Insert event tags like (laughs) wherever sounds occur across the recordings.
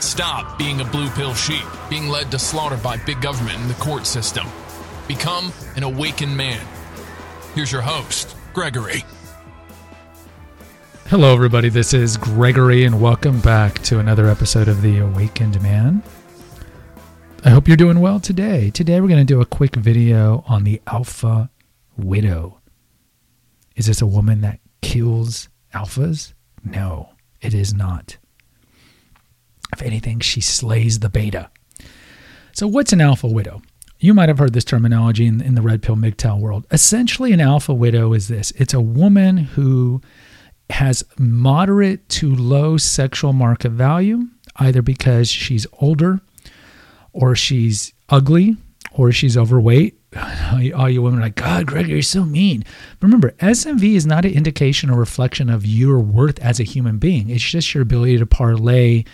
Stop being a blue pill sheep, being led to slaughter by big government and the court system. Become an awakened man. Here's your host, Gregory. Hello, everybody. This is Gregory, and welcome back to another episode of The Awakened Man. I hope you're doing well today. Today, we're going to do a quick video on the Alpha Widow. Is this a woman that kills alphas? No, it is not. If anything, she slays the beta. So, what's an alpha widow? You might have heard this terminology in, in the red pill MGTOW world. Essentially, an alpha widow is this it's a woman who has moderate to low sexual market value, either because she's older or she's ugly or she's overweight. (sighs) All you women are like, God, Greg, you're so mean. Remember, SMV is not an indication or reflection of your worth as a human being. It's just your ability to parlay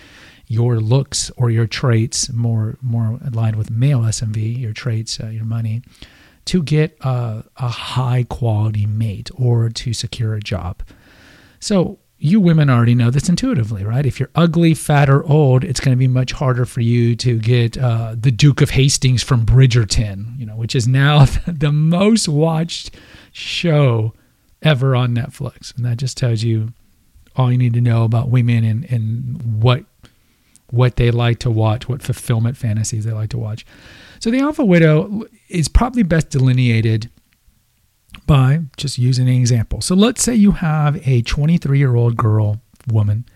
your looks or your traits more more aligned with male SMV, your traits, uh, your money, to get a, a high quality mate or to secure a job. So you women already know this intuitively, right? If you're ugly, fat, or old, it's going to be much harder for you to get uh, the Duke of Hastings from Bridgerton, you know, which is now (laughs) the most watched show ever on Netflix, and that just tells you all you need to know about women and, and what what they like to watch, what fulfillment fantasies they like to watch. So the Alpha Widow is probably best delineated by just using an example. So let's say you have a 23 year old girl, woman.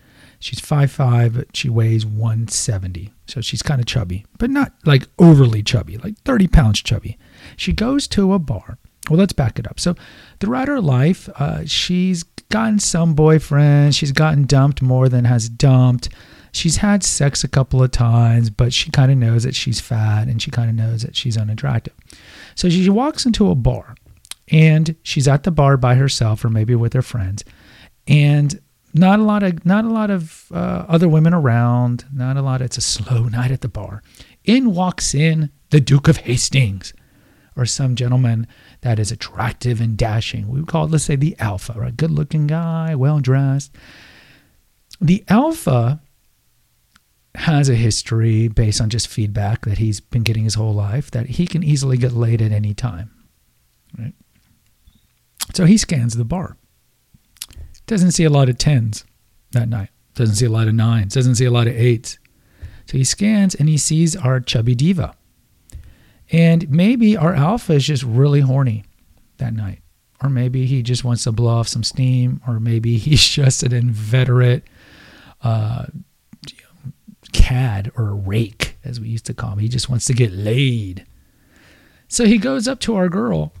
She's 5'5, she weighs 170. So she's kind of chubby, but not like overly chubby, like 30 pounds chubby. She goes to a bar. Well, let's back it up. So throughout her life, uh, she's gotten some boyfriends, she's gotten dumped more than has dumped. She's had sex a couple of times, but she kind of knows that she's fat and she kind of knows that she's unattractive. So she walks into a bar and she's at the bar by herself or maybe with her friends and not a lot of not a lot of uh, other women around not a lot it's a slow (laughs) night at the bar. In walks in the duke of hastings or some gentleman that is attractive and dashing. We would call it let's say the alpha right? Good looking guy well dressed the alpha has a history based on just feedback that he's been getting his whole life that he can easily get laid at any time right so he scans the bar. Doesn't see a lot of tens that night. Doesn't see a lot of nines. Doesn't see a lot of eights. So he scans and he sees our chubby diva. And maybe our alpha is just really horny that night. Or maybe he just wants to blow off some steam. Or maybe (laughs) he's just an inveterate uh, cad or rake, as we used to call him. He just wants to get laid. So he goes up to our girl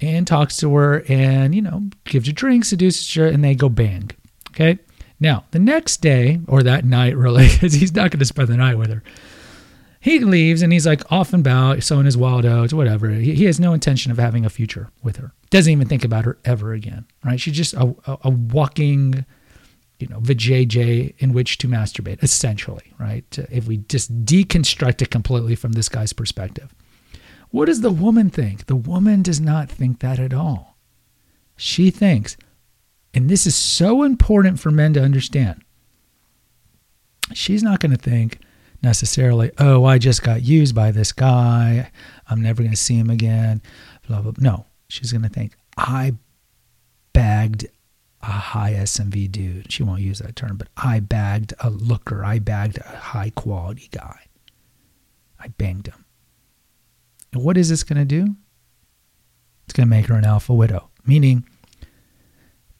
and talks to her and, you know, gives her drinks, seduces her, and they go bang. Okay. Now, the next day, or that night, really, (laughs) because he's not going to spend the night with her, he leaves and he's like off and about, sowing his wild oats, whatever. He, he, has no intention of having a future with her. Doesn't even think about her ever again, right? She's just a, a, a walking, you know, vajayjay in which to masturbate, essentially, right? If we just deconstruct it completely from this guy's perspective. What does the woman think? The woman does not think that at all. She thinks, and this is so important for men to understand, she's not going to think necessarily, oh, I just got used by this guy. I'm never going to see him again. Blah, blah. No, she's going to think, I bagged a high SMV dude. She won't use that term, but I bagged a looker. I bagged a high quality guy. I banged him. And what is this going to do? It's going to make her an alpha widow, meaning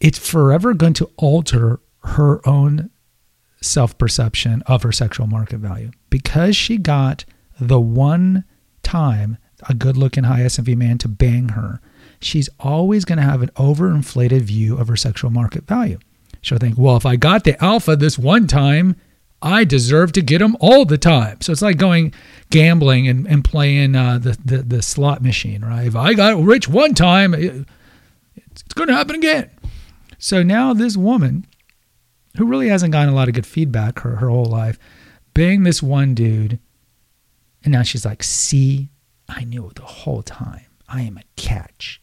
it's forever going to alter her own self perception of her sexual market value. Because she got the one time a good looking high SMV man to bang her, she's always going to have an overinflated view of her sexual market value. She'll think, well, if I got the alpha this one time, I deserve to get them all the time. So it's like going gambling and, and playing uh, the, the, the slot machine, right? If I got rich one time, it, it's going to happen again. So now this woman, who really hasn't gotten a lot of good feedback her, her whole life, being this one dude, and now she's like, see, I knew it the whole time. I am a catch.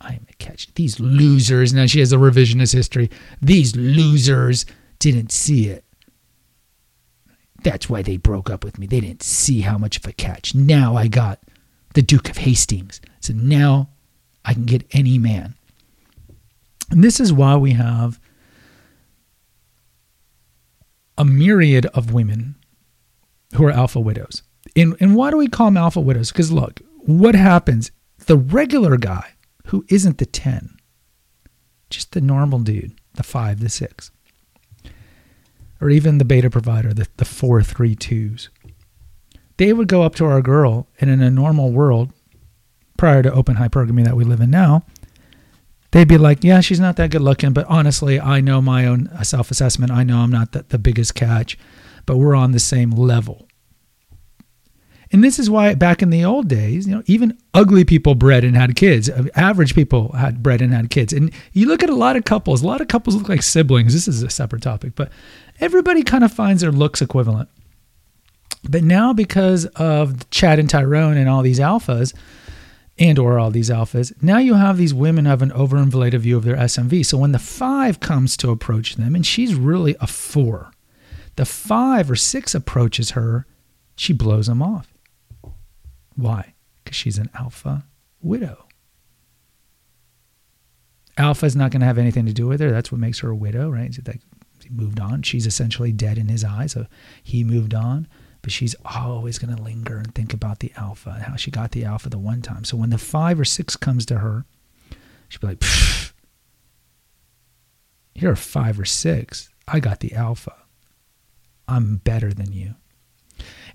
I am a catch. These losers, now she has a revisionist history. These losers didn't see it. That's why they broke up with me. They didn't see how much of a catch. Now I got the Duke of Hastings. So now I can get any man. And this is why we have a myriad of women who are alpha widows. And, and why do we call them alpha widows? Because look, what happens? The regular guy who isn't the 10, just the normal dude, the 5, the 6, or even the beta provider, the, the four three twos. They would go up to our girl, and in a normal world, prior to open hypergamy that we live in now, they'd be like, Yeah, she's not that good looking, but honestly, I know my own self assessment. I know I'm not the, the biggest catch, but we're on the same level. And this is why back in the old days, you know, even ugly people bred and had kids. Uh, average people had bred and had kids. And you look at a lot of couples, a lot of couples look like siblings. This is a separate topic, but everybody kind of finds their looks equivalent. But now because of Chad and Tyrone and all these alphas, and or all these alphas, now you have these women have an overinflated view of their SMV. So when the five comes to approach them, and she's really a four, the five or six approaches her, she blows them off. Why? Because she's an alpha widow. Alpha is not going to have anything to do with her. That's what makes her a widow, right? He moved on. She's essentially dead in his eyes. So he moved on, but she's always going to linger and think about the alpha and how she got the alpha the one time. So when the five or six comes to her, she'll be like, You're a five or six. I got the alpha. I'm better than you.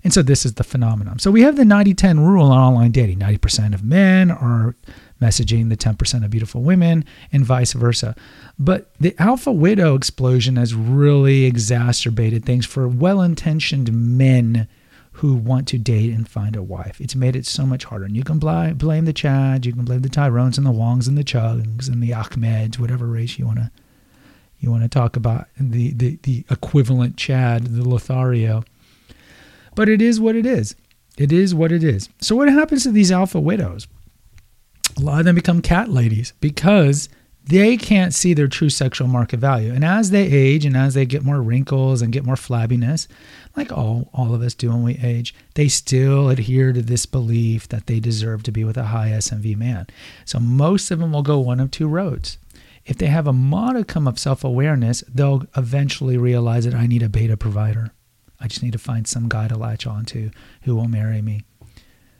And so this is the phenomenon. So we have the 90 10 rule on online dating 90% of men are messaging the 10% of beautiful women and vice versa. But the alpha widow explosion has really exacerbated things for well intentioned men who want to date and find a wife. It's made it so much harder. And you can bl- blame the Chads, you can blame the Tyrones and the Wongs and the Chugs and the Ahmeds, whatever race you want to you want to talk about the, the the equivalent Chad, the Lothario. But it is what it is. It is what it is. So what happens to these alpha widows? A lot of them become cat ladies because they can't see their true sexual market value. And as they age and as they get more wrinkles and get more flabbiness, like all, all of us do when we age, they still adhere to this belief that they deserve to be with a high SMV man. So most of them will go one of two roads. If they have a modicum of self awareness, they'll eventually realize that I need a beta provider. I just need to find some guy to latch onto who will marry me.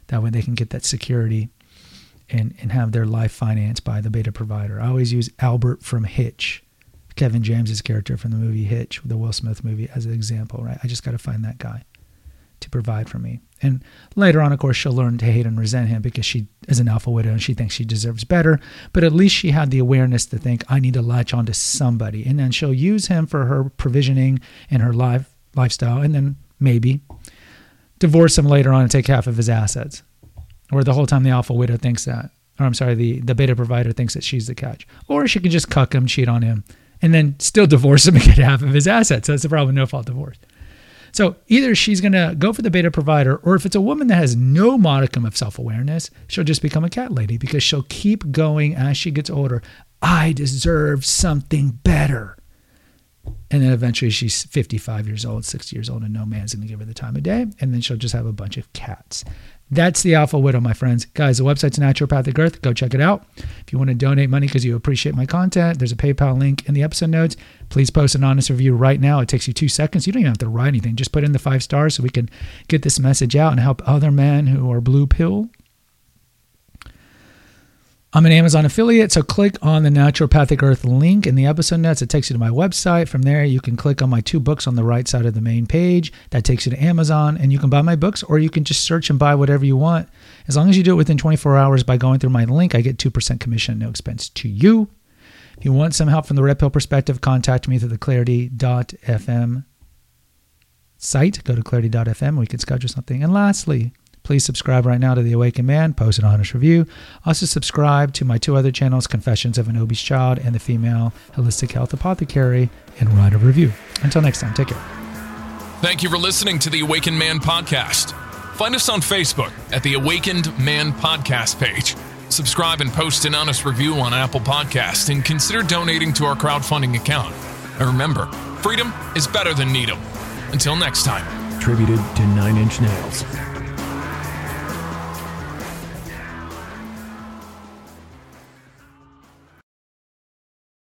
That way they can get that security and, and have their life financed by the beta provider. I always use Albert from Hitch, Kevin James's character from the movie Hitch, the Will Smith movie, as an example, right? I just got to find that guy to provide for me. And later on, of course, she'll learn to hate and resent him because she is an alpha widow and she thinks she deserves better. But at least she had the awareness to think, I need to latch onto somebody. And then she'll use him for her provisioning and her life lifestyle, and then maybe divorce him later on and take half of his assets. Or the whole time the alpha widow thinks that, or I'm sorry, the, the beta provider thinks that she's the catch. Or she can just cuck him, cheat on him, and then still (laughs) divorce him and get half of his assets. So that's the problem, no fault divorce. So either she's going to go for the beta provider, or if it's a woman that has no modicum of self awareness, she'll just become a cat lady because she'll keep going as she gets older. I deserve something better. And then eventually she's 55 years old, 60 years old, and no man's going to give her the time of day. And then she'll just have a bunch of cats. That's the Alpha Widow, my friends. Guys, the website's Naturopathic Earth. Go check it out. If you want to donate money because you appreciate my content, there's a PayPal link in the episode notes. Please post an honest review right now. It takes you two seconds. You don't even have to write anything. Just put in the five stars so we can get this message out and help other men who are blue pill I'm an Amazon affiliate, so click on the Naturopathic Earth link in the episode notes. It takes you to my website. From there, you can click on my two books on the right side of the main page. That takes you to Amazon, and you can buy my books, or you can just search and buy whatever you want. As long as you do it within 24 hours by going through my link, I get 2% commission, no expense to you. If you want some help from the red pill perspective, contact me through the clarity.fm site. Go to clarity.fm. We can schedule something. And lastly, please subscribe right now to The Awakened Man, post an honest review. Also, subscribe to my two other channels Confessions of an Obese Child and The Female Holistic Health Apothecary, and write a review. Until next time, take care. Thank you for listening to the Awakened Man podcast. Find us on Facebook at the Awakened Man podcast page. Subscribe and post an honest review on Apple Podcast and consider donating to our crowdfunding account. And remember, freedom is better than needle. Until next time. Attributed to Nine Inch Nails.